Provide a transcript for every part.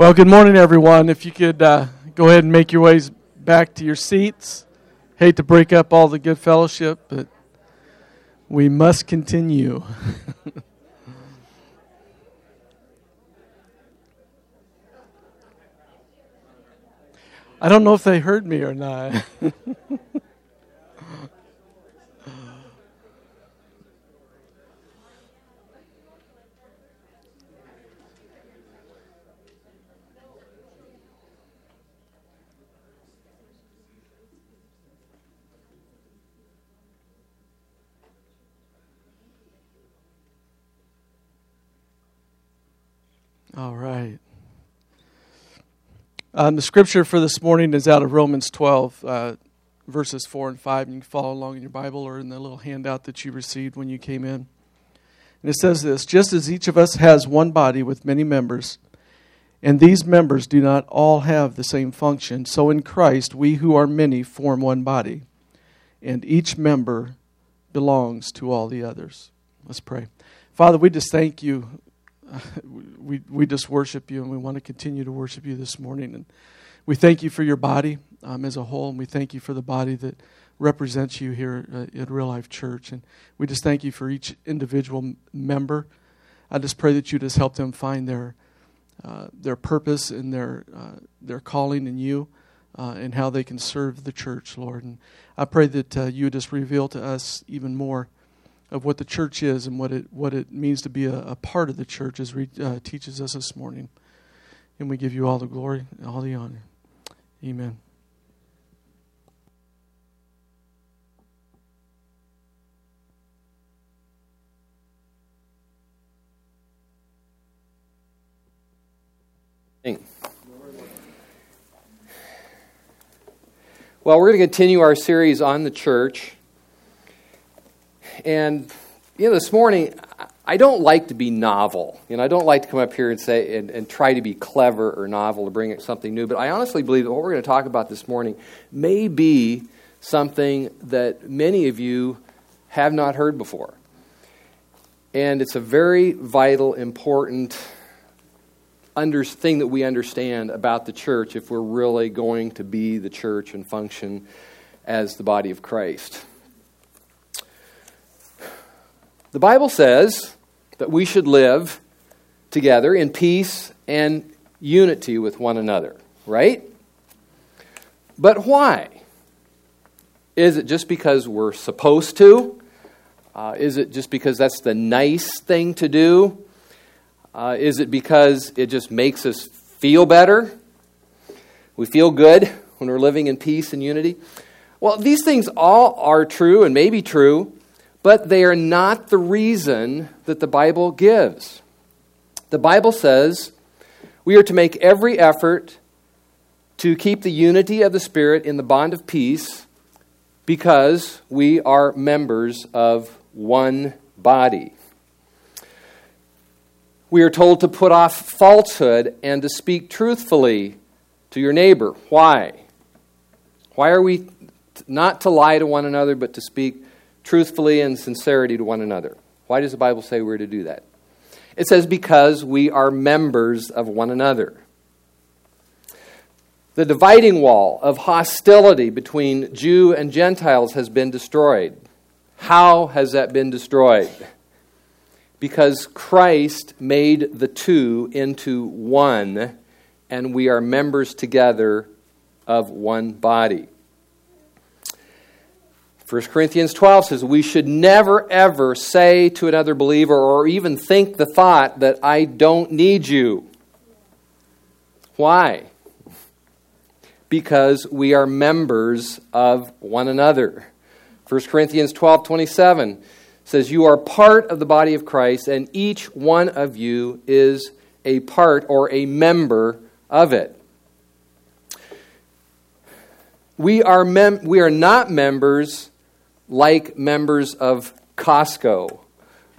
Well, good morning, everyone. If you could uh, go ahead and make your ways back to your seats. Hate to break up all the good fellowship, but we must continue. I don't know if they heard me or not. All right. Um, the scripture for this morning is out of Romans 12, uh, verses 4 and 5. And you can follow along in your Bible or in the little handout that you received when you came in. And it says this Just as each of us has one body with many members, and these members do not all have the same function, so in Christ we who are many form one body, and each member belongs to all the others. Let's pray. Father, we just thank you we, we just worship you and we want to continue to worship you this morning. And we thank you for your body um, as a whole, and we thank you for the body that represents you here uh, at Real Life Church. And we just thank you for each individual member. I just pray that you just help them find their, uh, their purpose and their, uh, their calling in you. Uh, and how they can serve the church, Lord. And I pray that uh, you just reveal to us even more of what the church is and what it what it means to be a, a part of the church as Reed uh, teaches us this morning. And we give you all the glory and all the honor. Amen. Well, we're going to continue our series on the church. And, you know, this morning, I don't like to be novel. You know, I don't like to come up here and say and, and try to be clever or novel to bring something new. But I honestly believe that what we're going to talk about this morning may be something that many of you have not heard before. And it's a very vital, important under, thing that we understand about the church if we're really going to be the church and function as the body of Christ. The Bible says that we should live together in peace and unity with one another, right? But why? Is it just because we're supposed to? Uh, is it just because that's the nice thing to do? Uh, is it because it just makes us feel better? We feel good when we're living in peace and unity? Well, these things all are true and may be true, but they are not the reason that the Bible gives. The Bible says we are to make every effort to keep the unity of the Spirit in the bond of peace because we are members of one body. We are told to put off falsehood and to speak truthfully to your neighbor. Why? Why are we not to lie to one another, but to speak truthfully and sincerity to one another. Why does the Bible say we're to do that? It says, because we are members of one another. The dividing wall of hostility between Jew and Gentiles has been destroyed. How has that been destroyed? Because Christ made the two into one, and we are members together of one body. 1 Corinthians 12 says, We should never, ever say to another believer or even think the thought that I don't need you. Why? Because we are members of one another. 1 Corinthians 12 27 says, You are part of the body of Christ, and each one of you is a part or a member of it. We are, mem- we are not members like members of Costco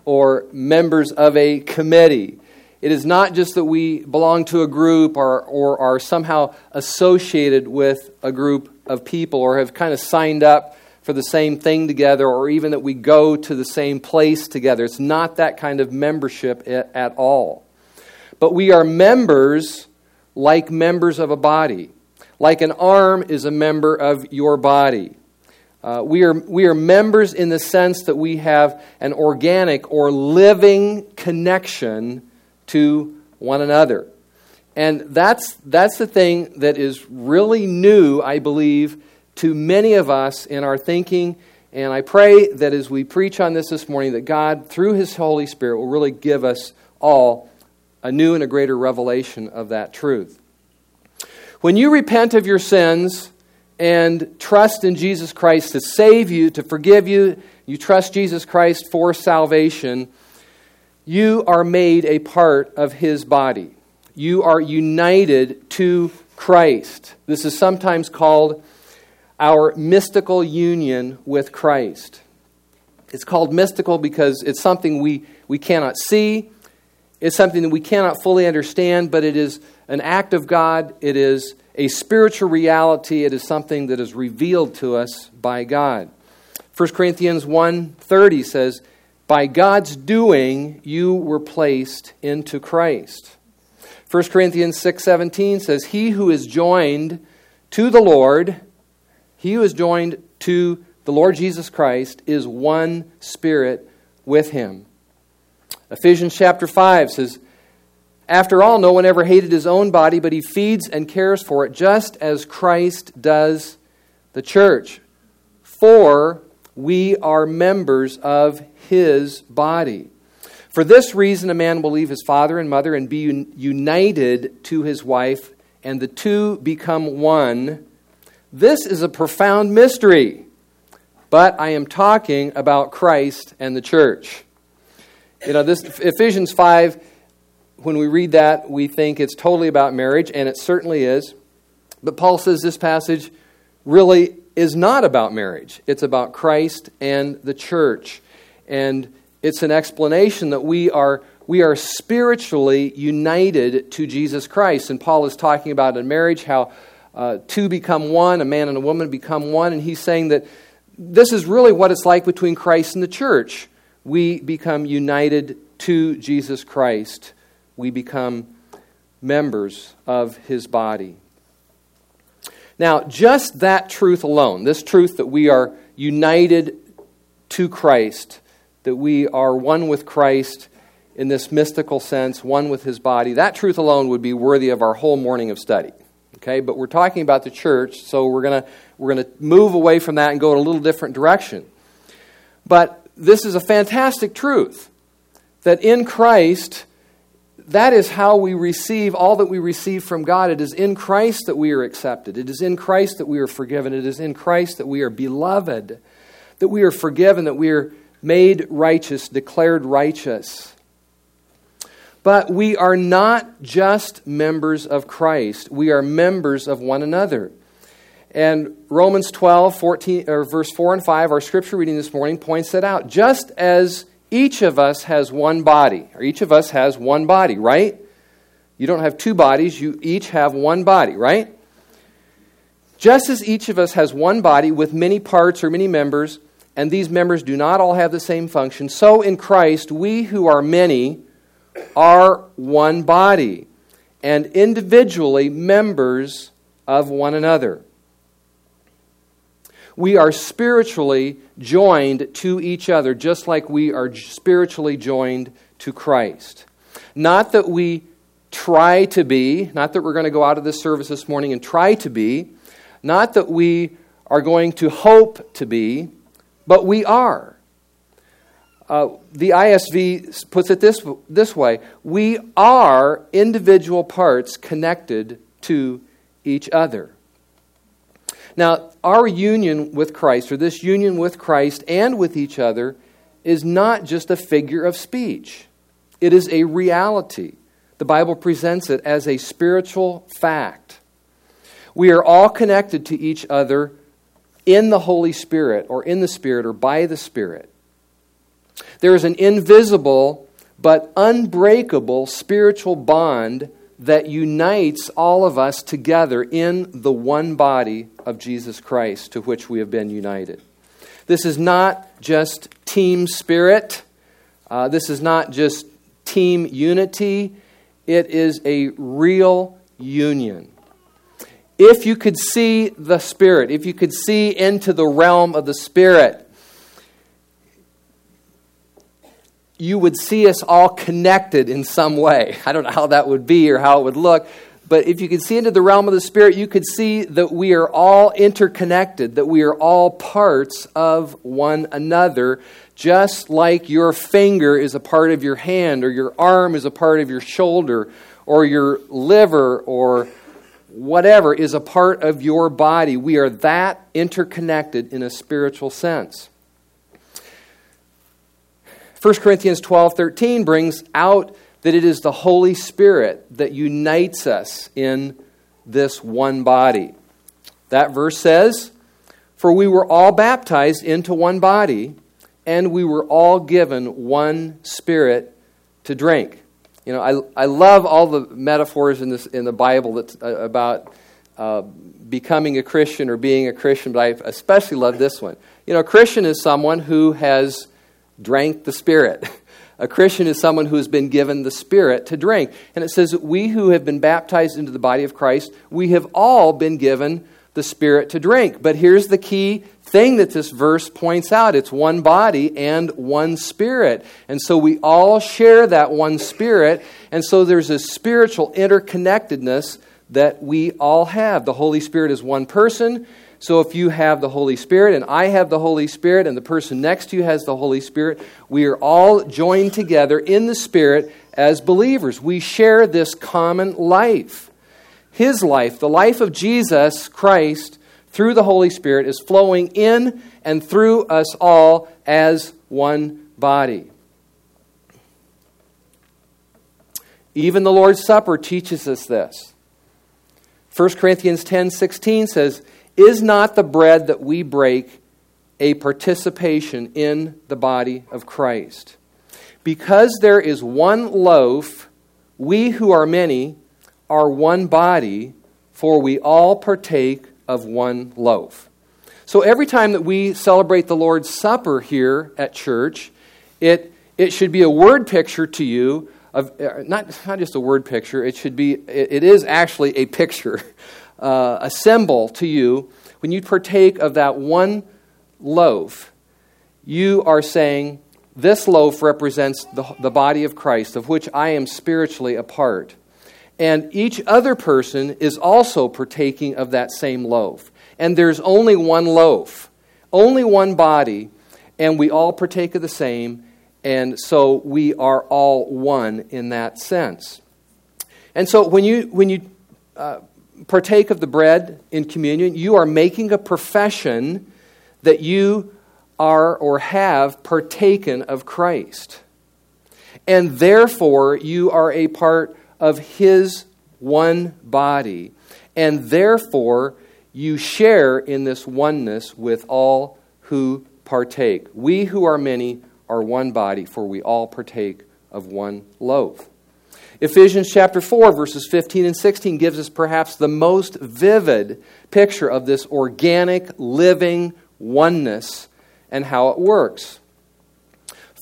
or members of a committee. It is not just that we belong to a group or, or are somehow associated with a group of people or have kind of signed up for the same thing together or even that we go to the same place together. It's not that kind of membership at, at all. But we are members like members of a body. Like an arm is a member of your body. Uh, we, are, we are members in the sense that we have an organic or living connection to one another. And that's, that's the thing that is really new, I believe, to many of us in our thinking. And I pray that as we preach on this this morning, that God, through His Holy Spirit, will really give us all a new and a greater revelation of that truth. When you repent of your sins and trust in Jesus Christ to save you, to forgive you, you trust Jesus Christ for salvation, you are made a part of His body you are united to Christ. This is sometimes called our mystical union with Christ. It's called mystical because it's something we, we cannot see, it's something that we cannot fully understand, but it is an act of God. It is a spiritual reality. It is something that is revealed to us by God. 1 Corinthians 1:30 says, "By God's doing you were placed into Christ." 1 Corinthians 6:17 says, "He who is joined to the Lord, he who is joined to the Lord Jesus Christ is one spirit with him." Ephesians chapter 5 says, "After all, no one ever hated his own body, but he feeds and cares for it just as Christ does the church. For we are members of his body." For this reason, a man will leave his father and mother and be un- united to his wife, and the two become one. This is a profound mystery, but I am talking about Christ and the church. You know, this Ephesians 5, when we read that, we think it's totally about marriage, and it certainly is. But Paul says this passage really is not about marriage, it's about Christ and the church. And it's an explanation that we are, we are spiritually united to Jesus Christ. And Paul is talking about in marriage how uh, two become one, a man and a woman become one. And he's saying that this is really what it's like between Christ and the church. We become united to Jesus Christ, we become members of his body. Now, just that truth alone, this truth that we are united to Christ, that we are one with Christ in this mystical sense, one with his body, that truth alone would be worthy of our whole morning of study. Okay, but we're talking about the church, so we're going to we're going to move away from that and go in a little different direction. But this is a fantastic truth that in Christ that is how we receive all that we receive from God. It is in Christ that we are accepted. It is in Christ that we are forgiven. It is in Christ that we are beloved, that we are forgiven, that we are made righteous, declared righteous. But we are not just members of Christ, we are members of one another. And Romans 12, 14, or verse 4 and 5, our scripture reading this morning points that out. Just as each of us has one body, or each of us has one body, right? You don't have two bodies, you each have one body, right? Just as each of us has one body with many parts or many members, and these members do not all have the same function, so in Christ, we who are many are one body, and individually members of one another. We are spiritually joined to each other, just like we are spiritually joined to Christ. Not that we try to be, not that we're going to go out of this service this morning and try to be, not that we are going to hope to be, but we are. Uh, the ISV puts it this, this way we are individual parts connected to each other. Now, our union with Christ, or this union with Christ and with each other, is not just a figure of speech, it is a reality. The Bible presents it as a spiritual fact. We are all connected to each other in the Holy Spirit or in the Spirit or by the Spirit. There is an invisible but unbreakable spiritual bond that unites all of us together in the one body of Jesus Christ to which we have been united. This is not just team spirit, uh, this is not just team unity. It is a real union. If you could see the Spirit, if you could see into the realm of the Spirit, you would see us all connected in some way. I don't know how that would be or how it would look, but if you could see into the realm of the Spirit, you could see that we are all interconnected, that we are all parts of one another, just like your finger is a part of your hand, or your arm is a part of your shoulder, or your liver, or whatever is a part of your body. We are that interconnected in a spiritual sense. 1 Corinthians 12 13 brings out that it is the Holy Spirit that unites us in this one body. That verse says, For we were all baptized into one body, and we were all given one Spirit to drink. You know, I, I love all the metaphors in, this, in the Bible that's uh, about uh, becoming a Christian or being a Christian, but I especially love this one. You know, a Christian is someone who has drank the Spirit. A Christian is someone who has been given the Spirit to drink. And it says that we who have been baptized into the body of Christ, we have all been given the Spirit to drink. But here's the key thing that this verse points out it's one body and one Spirit. And so we all share that one Spirit. And so there's a spiritual interconnectedness that we all have. The Holy Spirit is one person. So if you have the Holy Spirit and I have the Holy Spirit and the person next to you has the Holy Spirit, we are all joined together in the Spirit as believers. We share this common life. His life, the life of Jesus Christ through the Holy Spirit, is flowing in and through us all as one body. Even the Lord's Supper teaches us this. 1 Corinthians 10 16 says, is not the bread that we break a participation in the body of Christ? Because there is one loaf, we who are many are one body, for we all partake of one loaf. So every time that we celebrate the Lord's Supper here at church, it, it should be a word picture to you of uh, not, not just a word picture, it should be, it, it is actually a picture uh, a symbol to you, when you partake of that one loaf, you are saying, This loaf represents the, the body of Christ, of which I am spiritually a part. And each other person is also partaking of that same loaf. And there's only one loaf, only one body, and we all partake of the same, and so we are all one in that sense. And so when you, when you uh, partake of the bread in communion, you are making a profession that you are or have partaken of Christ. And therefore, you are a part of His one body. And therefore, you share in this oneness with all who partake. We who are many are one body, for we all partake of one loaf. Ephesians chapter 4, verses 15 and 16 gives us perhaps the most vivid picture of this organic, living oneness and how it works.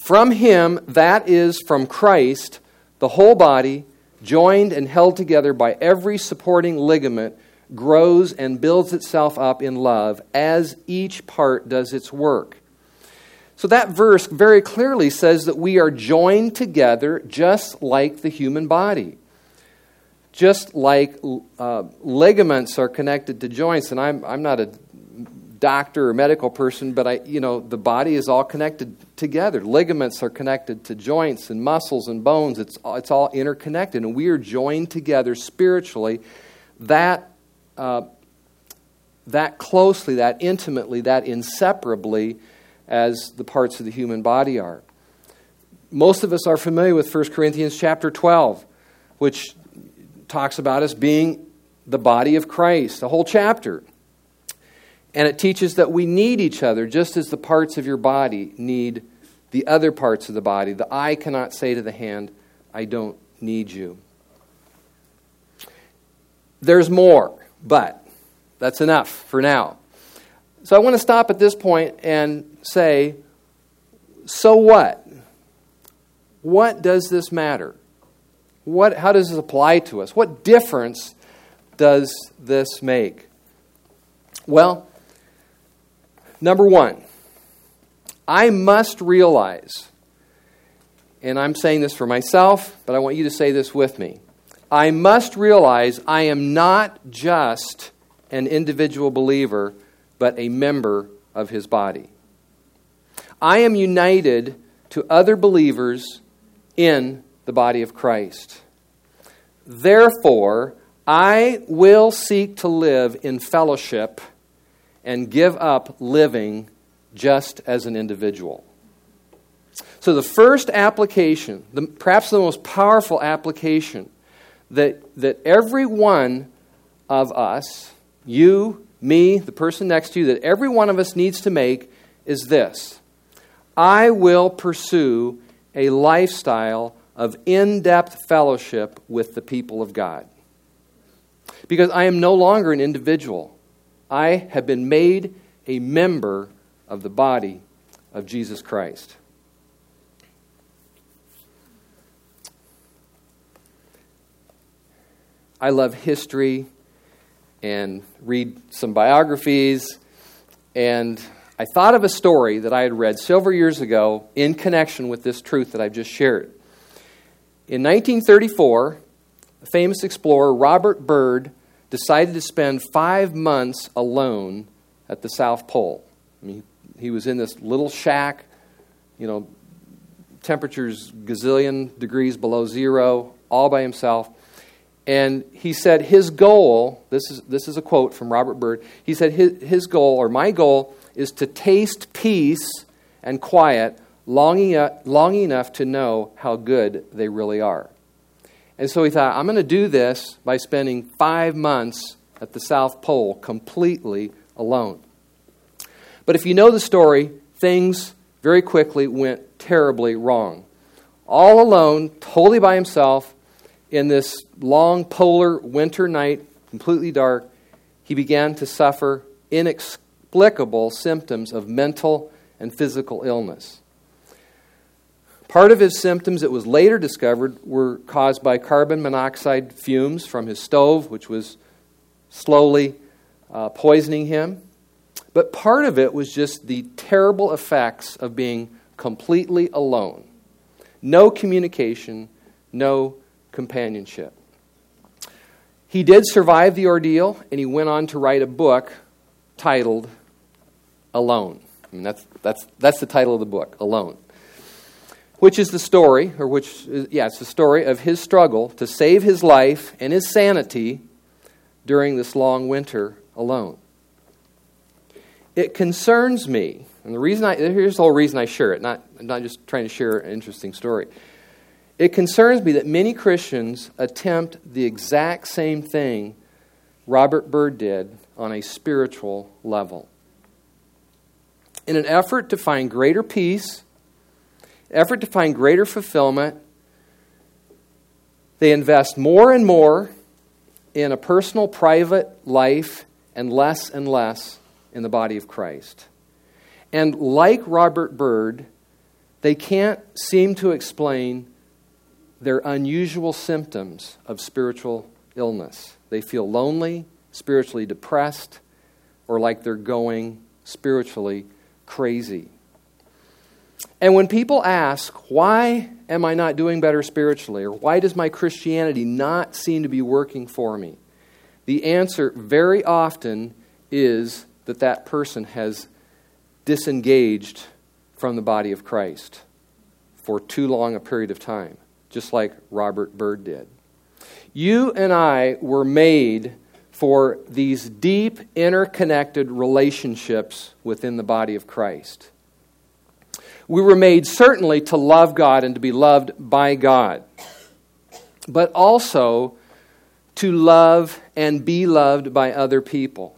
From Him, that is, from Christ, the whole body, joined and held together by every supporting ligament, grows and builds itself up in love as each part does its work. So that verse very clearly says that we are joined together just like the human body. Just like uh, ligaments are connected to joints, and I'm, I'm not a doctor or medical person, but I, you know, the body is all connected together. Ligaments are connected to joints and muscles and bones. It's, it's all interconnected, and we are joined together spiritually that, uh, that closely, that intimately, that inseparably as the parts of the human body are. Most of us are familiar with 1 Corinthians chapter 12, which talks about us being the body of Christ, the whole chapter. And it teaches that we need each other just as the parts of your body need the other parts of the body. The eye cannot say to the hand, I don't need you. There's more, but that's enough for now. So I want to stop at this point and say, so what? What does this matter? What, how does this apply to us? What difference does this make? Well, number one, I must realize, and I'm saying this for myself, but I want you to say this with me. I must realize I am not just an individual believer, but a member of his body. I am united to other believers in the body of Christ. Therefore, I will seek to live in fellowship and give up living just as an individual. So, the first application, the, perhaps the most powerful application that, that every one of us, you, me, the person next to you, that every one of us needs to make is this I will pursue a lifestyle of in depth fellowship with the people of God. Because I am no longer an individual, I have been made a member of the body of Jesus Christ. I love history and read some biographies. And I thought of a story that I had read several years ago in connection with this truth that I've just shared. In 1934, the famous explorer Robert Byrd decided to spend five months alone at the South Pole. I mean, he was in this little shack, you know, temperatures gazillion degrees below zero, all by himself. And he said his goal, this is, this is a quote from Robert Byrd, he said his, his goal, or my goal, is to taste peace and quiet long, enough long enough to know how good they really are. And so he thought, I'm going to do this by spending five months at the South Pole completely alone. But if you know the story, things very quickly went terribly wrong. All alone, totally by himself, in this long polar winter night, completely dark, he began to suffer inexplicable symptoms of mental and physical illness. Part of his symptoms, it was later discovered, were caused by carbon monoxide fumes from his stove, which was slowly uh, poisoning him. But part of it was just the terrible effects of being completely alone. No communication, no companionship. He did survive the ordeal, and he went on to write a book titled Alone. I mean, that's, that's, that's the title of the book, Alone which is the story, or which, yeah, it's the story of his struggle to save his life and his sanity during this long winter alone. It concerns me, and the reason I, here's the whole reason I share it, not, not just trying to share an interesting story. It concerns me that many Christians attempt the exact same thing Robert Byrd did on a spiritual level. In an effort to find greater peace, effort to find greater fulfillment, they invest more and more in a personal, private life and less and less in the body of Christ. And like Robert Byrd, they can't seem to explain their unusual symptoms of spiritual illness. They feel lonely, spiritually depressed, or like they're going spiritually crazy. And when people ask, why am I not doing better spiritually? Or why does my Christianity not seem to be working for me? The answer very often is that that person has disengaged from the body of Christ for too long a period of time, just like Robert Byrd did. You and I were made for these deep, interconnected relationships within the body of Christ. We were made certainly to love God and to be loved by God, but also to love and be loved by other people.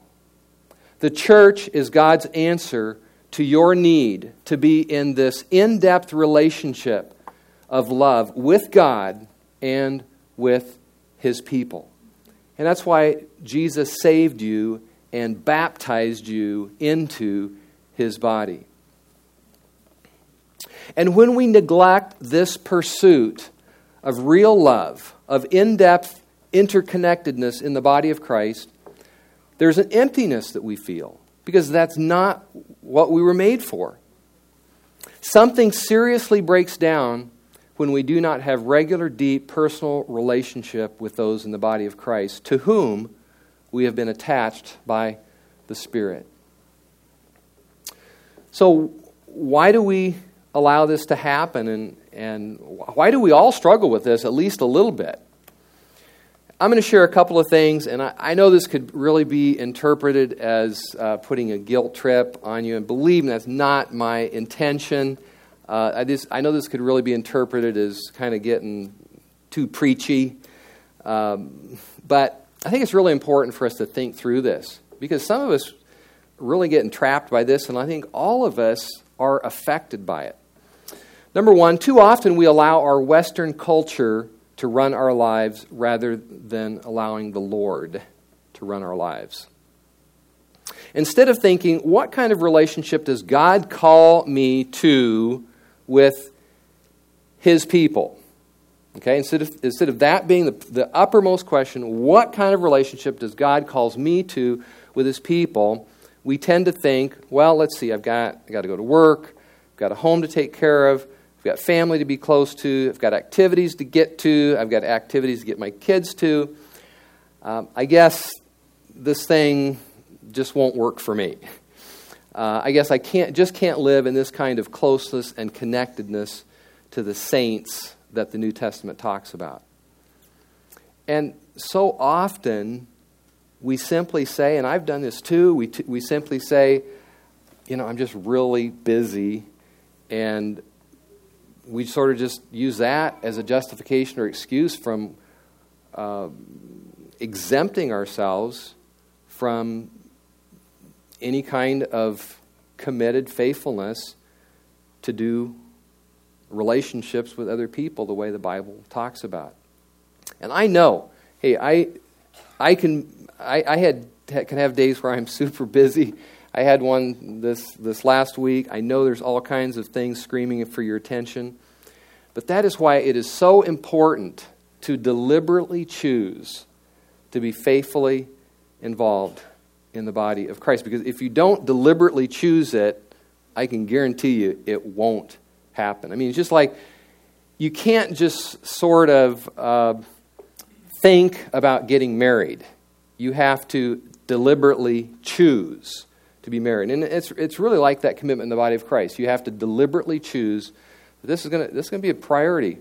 The church is God's answer to your need to be in this in depth relationship of love with God and with His people. And that's why Jesus saved you and baptized you into His body. And when we neglect this pursuit of real love, of in depth interconnectedness in the body of Christ, there's an emptiness that we feel because that's not what we were made for. Something seriously breaks down when we do not have regular, deep, personal relationship with those in the body of Christ to whom we have been attached by the Spirit. So, why do we allow this to happen, and, and why do we all struggle with this at least a little bit? I'm going to share a couple of things, and I, I know this could really be interpreted as uh, putting a guilt trip on you, and believe me, that's not my intention. Uh, I, just, I know this could really be interpreted as kind of getting too preachy, um, but I think it's really important for us to think through this because some of us really get entrapped by this, and I think all of us are affected by it. Number one, too often we allow our Western culture to run our lives rather than allowing the Lord to run our lives. Instead of thinking, what kind of relationship does God call me to with His people? Okay, instead of, instead of that being the, the uppermost question, what kind of relationship does God calls me to with His people? We tend to think, well, let's see, I've got, I've got to go to work, I've got a home to take care of, I've got family to be close to, I've got activities to get to, I've got activities to get my kids to. Um, I guess this thing just won't work for me. Uh, I guess I can't, just can't live in this kind of closeness and connectedness to the saints that the New Testament talks about. And so often we simply say, and I've done this too, we, t- we simply say, you know, I'm just really busy, and we sort of just use that as a justification or excuse from uh, exempting ourselves from any kind of committed faithfulness to do relationships with other people the way the Bible talks about. And I know, hey, I, I can, I, I had can have days where I'm super busy. I had one this this last week. I know there's all kinds of things screaming for your attention. But that is why it is so important to deliberately choose to be faithfully involved in the body of Christ. Because if you don't deliberately choose it, I can guarantee you it won't happen. I mean, it's just like you can't just sort of uh, think about getting married. You have to deliberately choose to be married. And it's, it's really like that commitment in the body of Christ. You have to deliberately choose this is going to this is going to be a priority.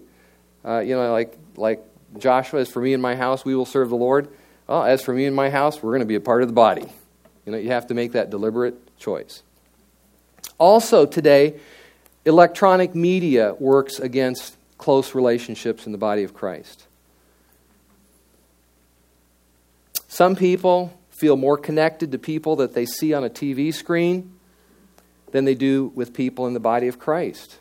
Uh, you know, like like Joshua, as for me and my house, we will serve the Lord. Well, as for me and my house, we're going to be a part of the body. You know, you have to make that deliberate choice. Also, today, electronic media works against close relationships in the body of Christ. Some people feel more connected to people that they see on a TV screen than they do with people in the body of Christ.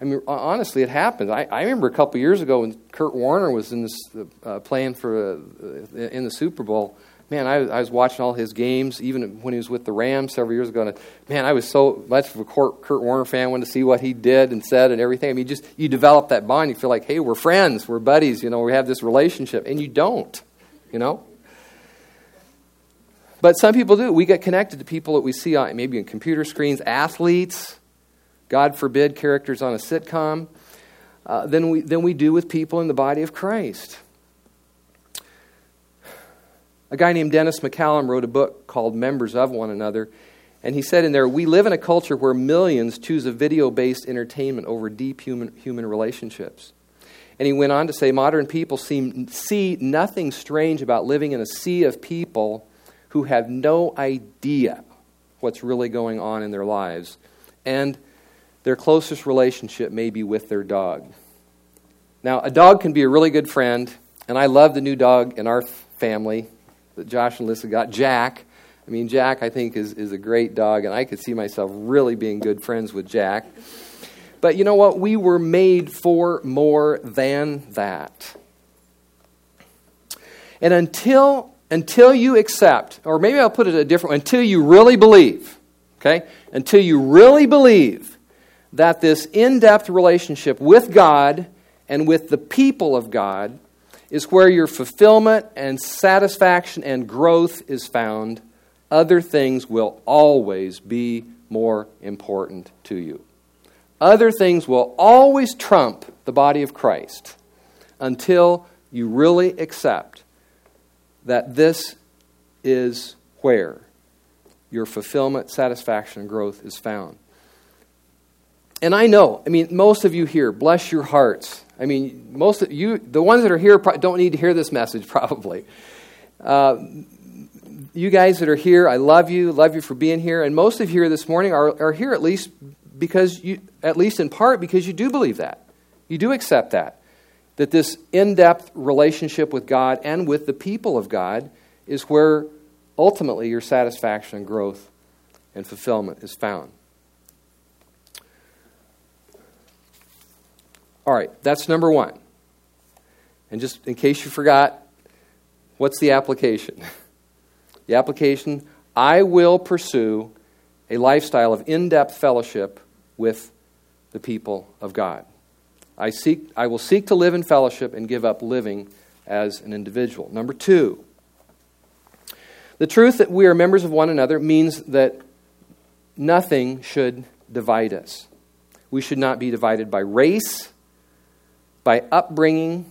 I mean, honestly, it happens. I, I remember a couple years ago when Kurt Warner was in this, uh, playing for uh, in the Super Bowl. Man, I, I, was watching all his games, even when he was with the Rams several years ago. And man, I was so much of a Kurt, Warner fan. Wanted to see what he did and said and everything. I mean, just you develop that bond. You feel like, hey, we're friends, we're buddies. You know, we have this relationship, and you don't. You know. But some people do. We get connected to people that we see on maybe on computer screens, athletes God forbid, characters on a sitcom, uh, than, we, than we do with people in the body of Christ. A guy named Dennis McCallum wrote a book called Members of One Another, and he said in there, We live in a culture where millions choose a video based entertainment over deep human, human relationships. And he went on to say, Modern people seem, see nothing strange about living in a sea of people who have no idea what's really going on in their lives. And their closest relationship may be with their dog. Now, a dog can be a really good friend, and I love the new dog in our family that Josh and Lisa got, Jack. I mean, Jack, I think, is, is a great dog, and I could see myself really being good friends with Jack. But you know what? We were made for more than that. And until, until you accept, or maybe I'll put it a different way, until you really believe, okay? Until you really believe that this in depth relationship with God and with the people of God is where your fulfillment and satisfaction and growth is found, other things will always be more important to you. Other things will always trump the body of Christ until you really accept that this is where your fulfillment, satisfaction, and growth is found. And I know, I mean, most of you here, bless your hearts. I mean, most of you, the ones that are here, don't need to hear this message, probably. Uh, you guys that are here, I love you, love you for being here. And most of you here this morning are, are here at least because you, at least in part, because you do believe that. You do accept that. That this in depth relationship with God and with the people of God is where ultimately your satisfaction and growth and fulfillment is found. All right, that's number one. And just in case you forgot, what's the application? The application I will pursue a lifestyle of in depth fellowship with the people of God. I, seek, I will seek to live in fellowship and give up living as an individual. Number two, the truth that we are members of one another means that nothing should divide us. We should not be divided by race, by upbringing,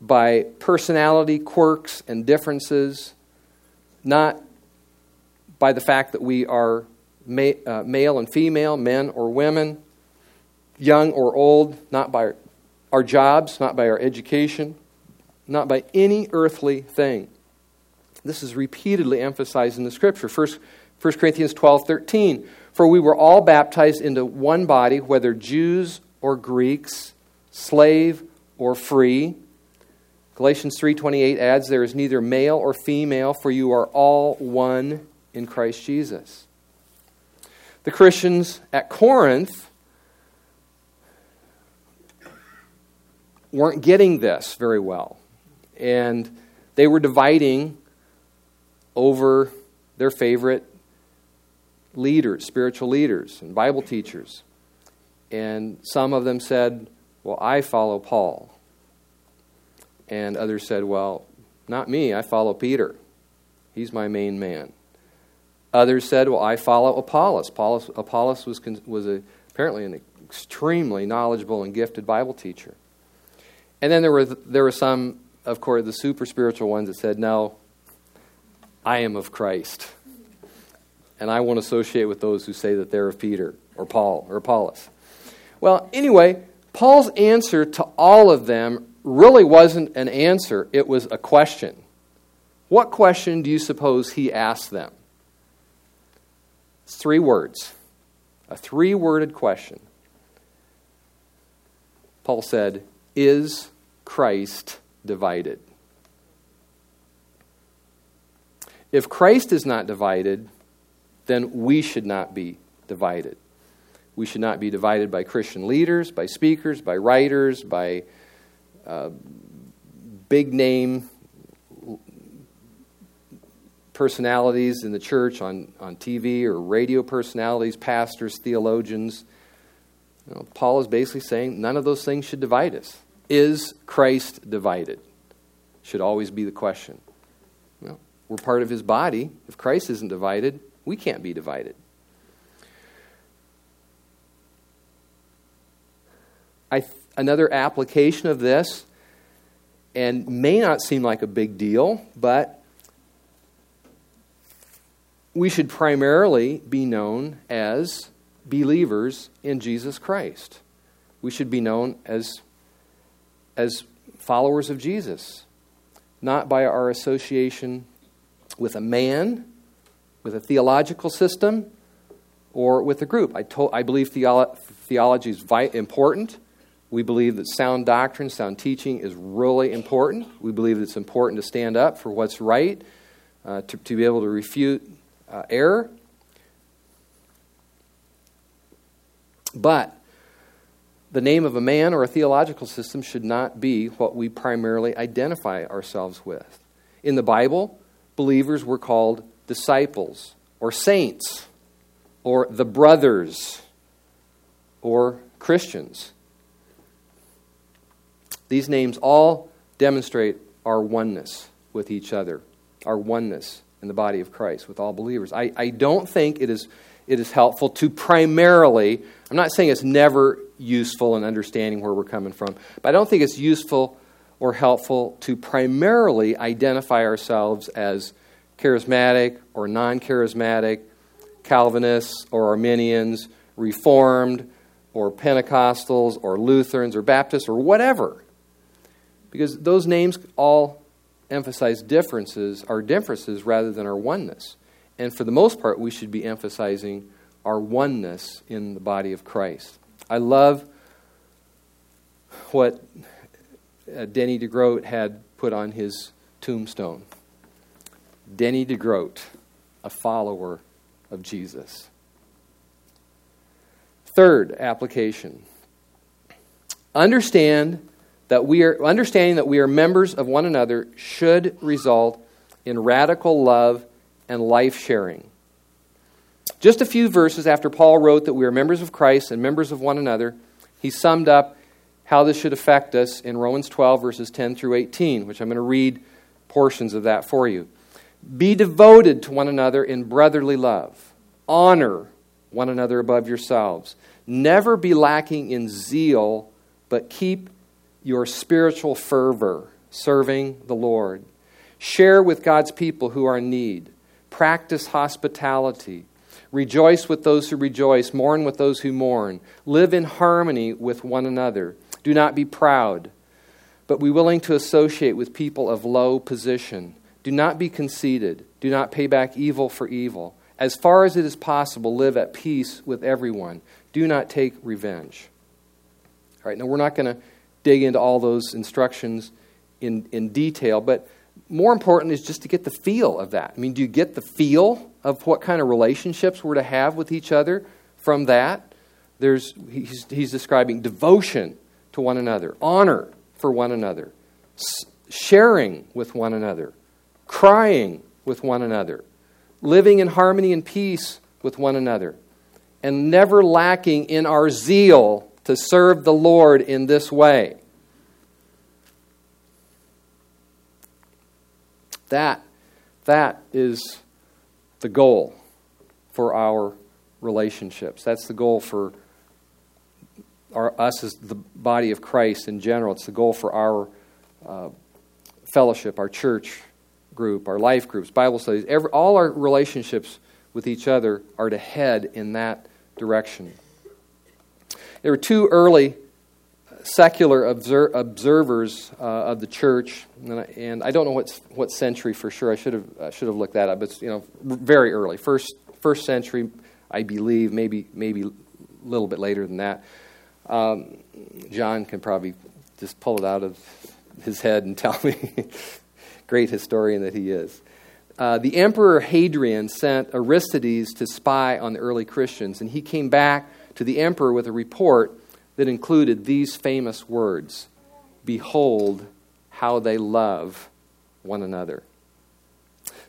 by personality quirks and differences, not by the fact that we are ma- uh, male and female, men or women, young or old, not by our jobs, not by our education, not by any earthly thing. This is repeatedly emphasized in the scripture. 1, 1 Corinthians 12 13. For we were all baptized into one body, whether Jews or Greeks, slave or free. Galatians 3:28 adds there is neither male or female for you are all one in Christ Jesus. The Christians at Corinth weren't getting this very well. And they were dividing over their favorite leaders, spiritual leaders, and Bible teachers. And some of them said, Well, I follow Paul. And others said, Well, not me, I follow Peter. He's my main man. Others said, Well, I follow Apollos. Apollos, Apollos was, was a, apparently an extremely knowledgeable and gifted Bible teacher. And then there were, there were some, of course, the super spiritual ones that said, No, I am of Christ. And I won't associate with those who say that they're of Peter or Paul or Apollos. Well, anyway, Paul's answer to all of them really wasn't an answer, it was a question. What question do you suppose he asked them? Three words. A three worded question. Paul said, Is Christ divided? If Christ is not divided, then we should not be divided. We should not be divided by Christian leaders, by speakers, by writers, by uh, big name personalities in the church on, on TV or radio personalities, pastors, theologians. You know, Paul is basically saying none of those things should divide us. Is Christ divided? Should always be the question. We're part of his body. If Christ isn't divided, we can't be divided. I, another application of this, and may not seem like a big deal, but we should primarily be known as believers in Jesus Christ. We should be known as, as followers of Jesus, not by our association with a man, with a theological system, or with a group. I, told, I believe theolo- theology is vi- important. We believe that sound doctrine, sound teaching is really important. We believe it's important to stand up for what's right, uh, to, to be able to refute uh, error. But the name of a man or a theological system should not be what we primarily identify ourselves with. In the Bible, believers were called disciples or saints or the brothers or Christians. These names all demonstrate our oneness with each other, our oneness in the body of Christ with all believers. I, I don't think it is, it is helpful to primarily, I'm not saying it's never useful in understanding where we're coming from, but I don't think it's useful or helpful to primarily identify ourselves as charismatic or non charismatic, Calvinists or Arminians, Reformed or Pentecostals or Lutherans or Baptists or whatever. Because those names all emphasize differences, our differences rather than our oneness. And for the most part, we should be emphasizing our oneness in the body of Christ. I love what uh, Denny DeGroat had put on his tombstone. Denny DeGroat, a follower of Jesus. Third application understand that we are understanding that we are members of one another should result in radical love and life sharing. Just a few verses after Paul wrote that we are members of Christ and members of one another, he summed up how this should affect us in Romans 12, verses 10 through 18, which I'm going to read portions of that for you. Be devoted to one another in brotherly love. Honor one another above yourselves. Never be lacking in zeal, but keep your spiritual fervor serving the Lord. Share with God's people who are in need. Practice hospitality. Rejoice with those who rejoice. Mourn with those who mourn. Live in harmony with one another. Do not be proud, but be willing to associate with people of low position. Do not be conceited. Do not pay back evil for evil. As far as it is possible, live at peace with everyone. Do not take revenge. All right, now we're not going to dig into all those instructions in, in detail, but more important is just to get the feel of that. I mean, do you get the feel of what kind of relationships we're to have with each other from that? There's, he's, he's describing devotion to one another, honor for one another, sharing with one another, crying with one another, living in harmony and peace with one another, and never lacking in our zeal to serve the Lord in this way. That, that is the goal for our relationships. That's the goal for our, us as the body of Christ in general. It's the goal for our uh, fellowship, our church group, our life groups, Bible studies. Every, all our relationships with each other are to head in that direction. There were two early secular obser- observers uh, of the church, and I, and I, don't know what what century for sure. I should have uh, should have looked that up. But you know very early, first first century, I believe. Maybe maybe a little bit later than that. Um, John can probably just pull it out of his head and tell me. Great historian that he is. Uh, the emperor Hadrian sent Aristides to spy on the early Christians, and he came back to the emperor with a report that included these famous words Behold how they love one another.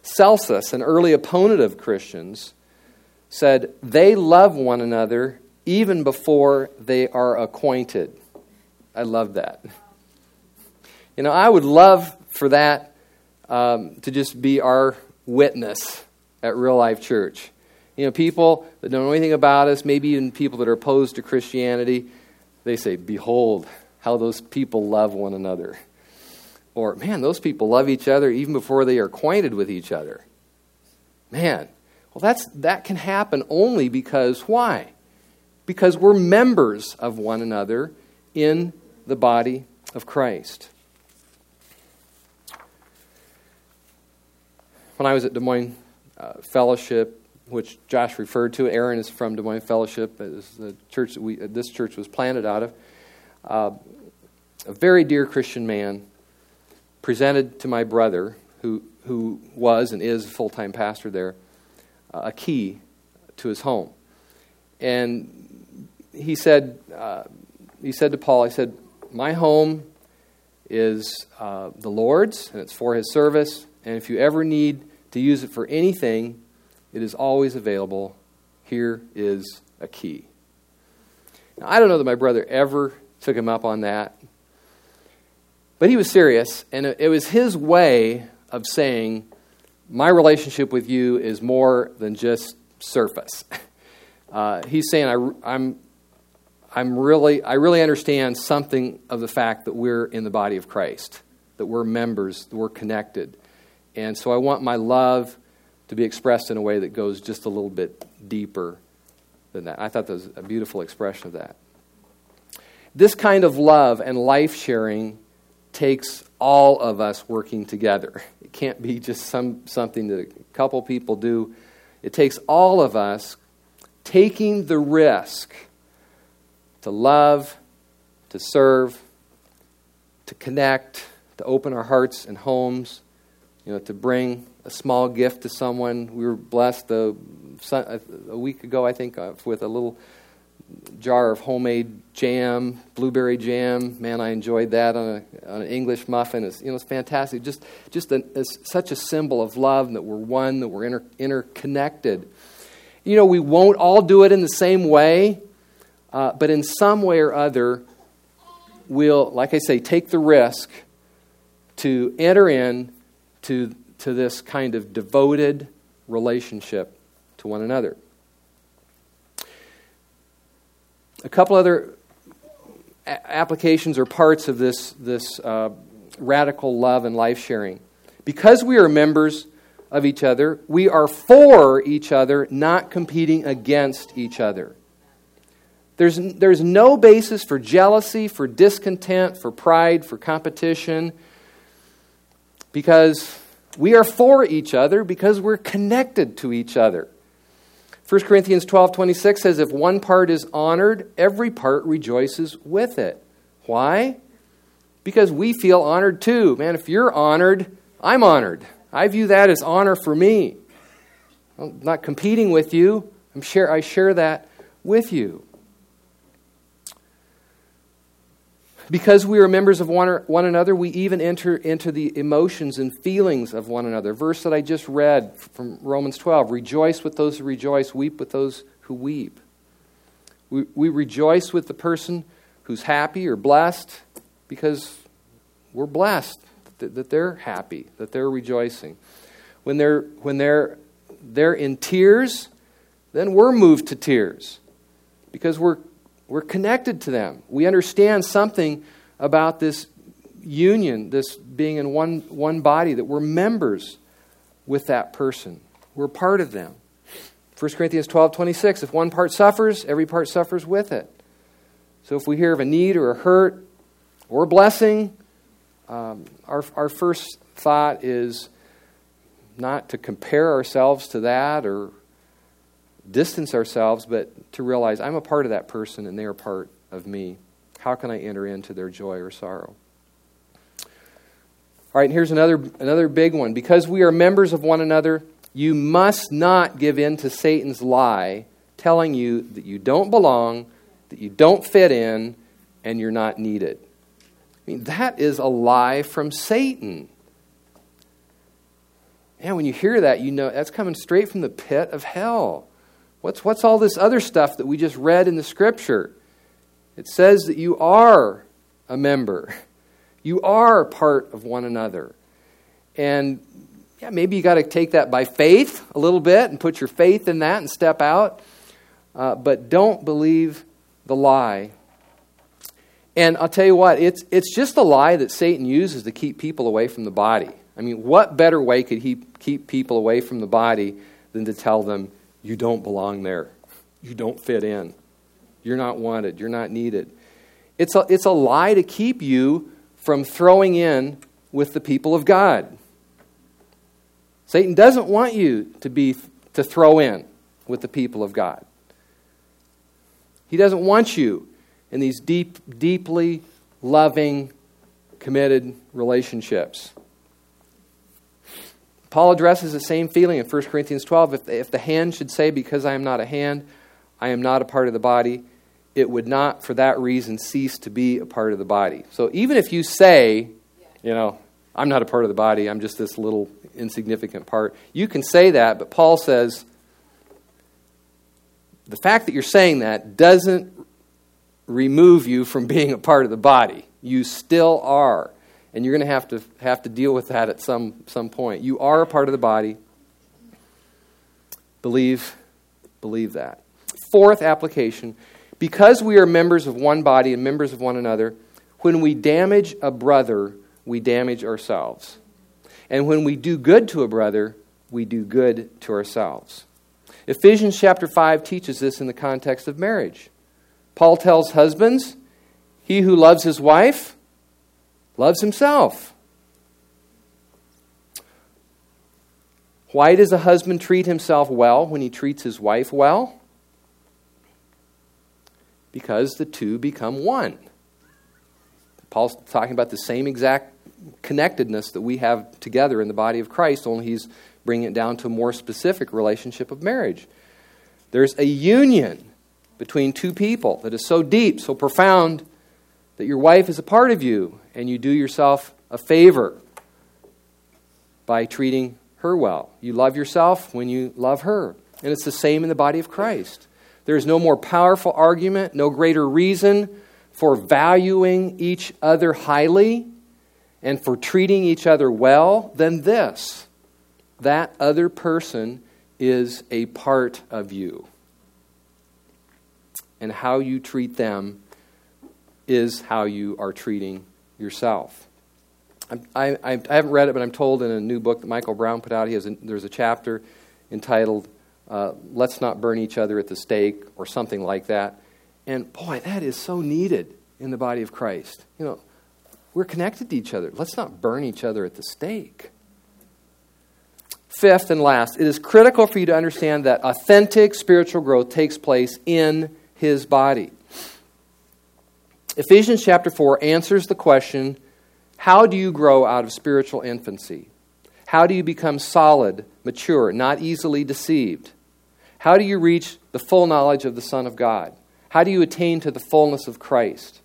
Celsus, an early opponent of Christians, said they love one another even before they are acquainted. I love that. You know, I would love for that um, to just be our witness at Real Life Church. You know, people that don't know anything about us, maybe even people that are opposed to Christianity, they say, Behold, how those people love one another. Or, man, those people love each other even before they are acquainted with each other. Man, well, that's, that can happen only because why? Because we're members of one another in the body of Christ. When I was at Des Moines uh, Fellowship, which Josh referred to, Aaron is from Des Moines Fellowship, is the church that we, this church was planted out of. Uh, a very dear Christian man presented to my brother, who, who was and is a full time pastor there, uh, a key to his home. And he said, uh, he said to Paul, he said, My home is uh, the Lord's, and it's for his service. And if you ever need to use it for anything, it is always available. Here is a key. Now, I don't know that my brother ever took him up on that. But he was serious, and it was his way of saying, My relationship with you is more than just surface. Uh, he's saying, I, I'm, I'm really, I really understand something of the fact that we're in the body of Christ, that we're members, that we're connected. And so I want my love to be expressed in a way that goes just a little bit deeper than that. I thought that was a beautiful expression of that. This kind of love and life sharing takes all of us working together. It can't be just some, something that a couple people do. It takes all of us taking the risk to love, to serve, to connect, to open our hearts and homes, you know, to bring a small gift to someone. We were blessed a, a week ago, I think, uh, with a little jar of homemade jam, blueberry jam. Man, I enjoyed that on, a, on an English muffin. It's, you know, it's fantastic. Just, just such a symbol of love that we're one, that we're inter, interconnected. You know, we won't all do it in the same way, uh, but in some way or other, we'll, like I say, take the risk to enter in to, to this kind of devoted relationship to one another. A couple other applications or parts of this, this uh, radical love and life sharing. Because we are members of each other, we are for each other, not competing against each other. There's, there's no basis for jealousy, for discontent, for pride, for competition, because we are for each other, because we're connected to each other. 1 Corinthians 12 26 says, If one part is honored, every part rejoices with it. Why? Because we feel honored too. Man, if you're honored, I'm honored. I view that as honor for me. I'm not competing with you. I'm share, I share that with you. Because we are members of one, one another, we even enter into the emotions and feelings of one another. Verse that I just read from Romans 12 Rejoice with those who rejoice, weep with those who weep. We, we rejoice with the person who's happy or blessed because we're blessed that, that they're happy, that they're rejoicing. When they're, when they're, they're in tears, then we're moved to tears because we're we're connected to them. We understand something about this union, this being in one, one body, that we're members with that person. We're part of them. 1 Corinthians 12 26, if one part suffers, every part suffers with it. So if we hear of a need or a hurt or a blessing, um, our, our first thought is not to compare ourselves to that or distance ourselves, but to realize I'm a part of that person and they are part of me. How can I enter into their joy or sorrow? All right, here's another, another big one. Because we are members of one another, you must not give in to Satan's lie telling you that you don't belong, that you don't fit in, and you're not needed. I mean, that is a lie from Satan. And when you hear that, you know that's coming straight from the pit of hell. What's, what's all this other stuff that we just read in the scripture? It says that you are a member, you are part of one another. And yeah, maybe you got to take that by faith a little bit and put your faith in that and step out. Uh, but don't believe the lie. And I'll tell you what, it's, it's just a lie that Satan uses to keep people away from the body. I mean, what better way could he keep people away from the body than to tell them, you don't belong there. You don't fit in. You're not wanted. You're not needed. It's a, it's a lie to keep you from throwing in with the people of God. Satan doesn't want you to be to throw in with the people of God. He doesn't want you in these deep, deeply loving, committed relationships. Paul addresses the same feeling in 1 Corinthians 12. If, if the hand should say, Because I am not a hand, I am not a part of the body, it would not, for that reason, cease to be a part of the body. So even if you say, you know, I'm not a part of the body, I'm just this little insignificant part, you can say that, but Paul says, the fact that you're saying that doesn't remove you from being a part of the body. You still are. And you're going to have to have to deal with that at some some point. You are a part of the body. Believe believe that. Fourth application, because we are members of one body and members of one another, when we damage a brother, we damage ourselves. And when we do good to a brother, we do good to ourselves. Ephesians chapter 5 teaches this in the context of marriage. Paul tells husbands, He who loves his wife loves himself. Why does a husband treat himself well when he treats his wife well? Because the two become one. Paul's talking about the same exact connectedness that we have together in the body of Christ, only he's bringing it down to a more specific relationship of marriage. There's a union between two people that is so deep, so profound, that your wife is a part of you, and you do yourself a favor by treating her well. You love yourself when you love her. And it's the same in the body of Christ. There is no more powerful argument, no greater reason for valuing each other highly and for treating each other well than this that other person is a part of you. And how you treat them is how you are treating yourself. I, I, I, haven't read it, but I'm told in a new book that Michael Brown put out, he has a, there's a chapter entitled uh, Let's Not Burn Each Other at the Stake, or something like that. And boy, that is so needed in the body of Christ. You know, we're connected to each other. Let's not burn each other at the stake. Fifth and last, it is critical for you to understand that authentic spiritual growth takes place in his body. Ephesians chapter 4 answers the question how do you grow out of spiritual infancy? How do you become solid, mature, not easily deceived? How do you reach the full knowledge of the Son of God? How do you attain to the fullness of Christ?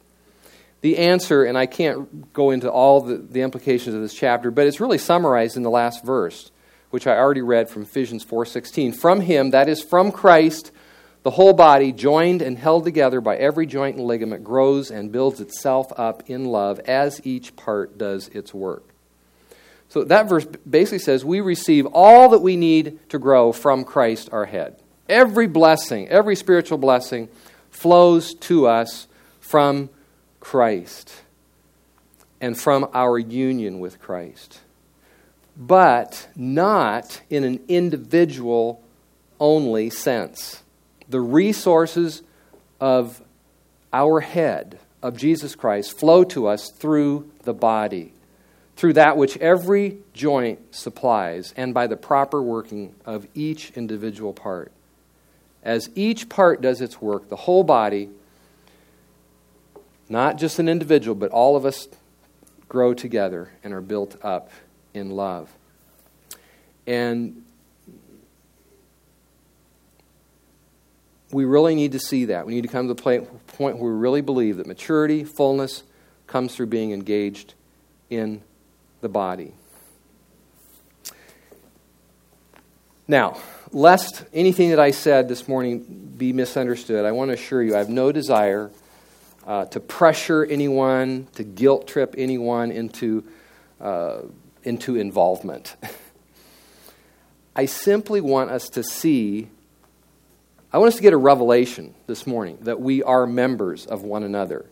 The answer, and I can't go into all the, the implications of this chapter, but it's really summarized in the last verse, which I already read from Ephesians 4:16. From him, that is from Christ, the whole body, joined and held together by every joint and ligament, grows and builds itself up in love as each part does its work. So that verse basically says we receive all that we need to grow from Christ our head. Every blessing, every spiritual blessing flows to us from Christ and from our union with Christ, but not in an individual only sense. The resources of our head, of Jesus Christ, flow to us through the body, through that which every joint supplies, and by the proper working of each individual part. As each part does its work, the whole body not just an individual, but all of us grow together and are built up in love. And we really need to see that. We need to come to the point where we really believe that maturity, fullness, comes through being engaged in the body. Now, lest anything that I said this morning be misunderstood, I want to assure you I have no desire uh, to pressure anyone, to guilt trip anyone into, uh, into involvement. I simply want us to see, I want us to get a revelation this morning that we are members of one another.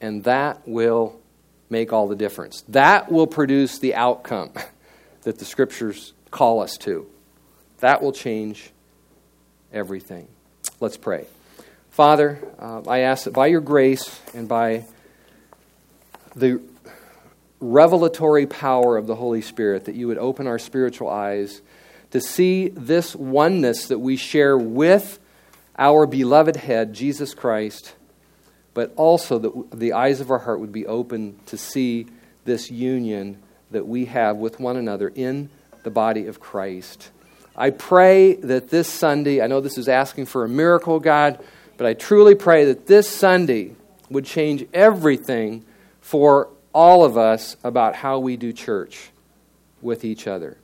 And that will make all the difference. That will produce the outcome that the scriptures call us to. That will change everything. Let's pray. Father, uh, I ask that by your grace and by the revelatory power of the Holy Spirit, that you would open our spiritual eyes to see this oneness that we share with our beloved head, Jesus Christ, but also that the eyes of our heart would be open to see this union that we have with one another in the body of Christ. I pray that this Sunday, I know this is asking for a miracle, God. But I truly pray that this Sunday would change everything for all of us about how we do church with each other.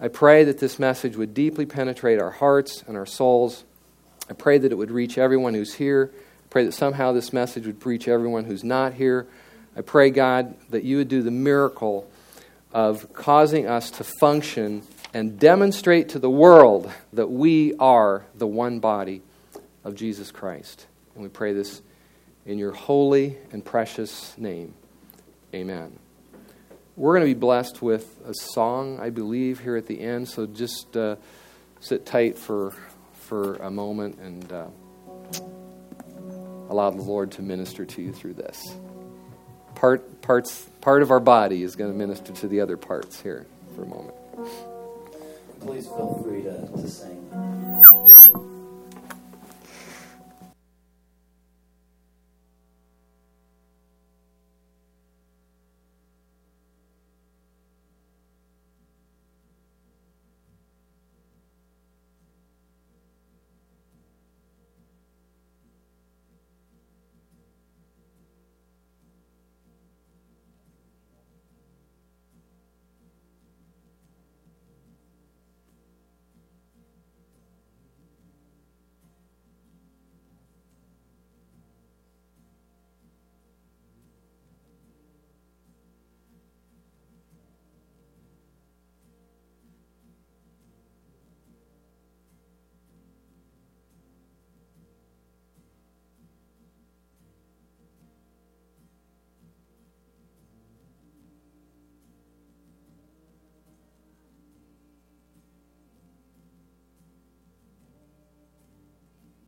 I pray that this message would deeply penetrate our hearts and our souls. I pray that it would reach everyone who's here. I pray that somehow this message would reach everyone who's not here. I pray, God, that you would do the miracle of causing us to function and demonstrate to the world that we are the one body of Jesus Christ. And we pray this in your holy and precious name. Amen. We're going to be blessed with a song, I believe, here at the end. So just uh, sit tight for, for a moment and uh, allow the Lord to minister to you through this. Part, parts, part of our body is going to minister to the other parts here for a moment. Please feel free to, to sing.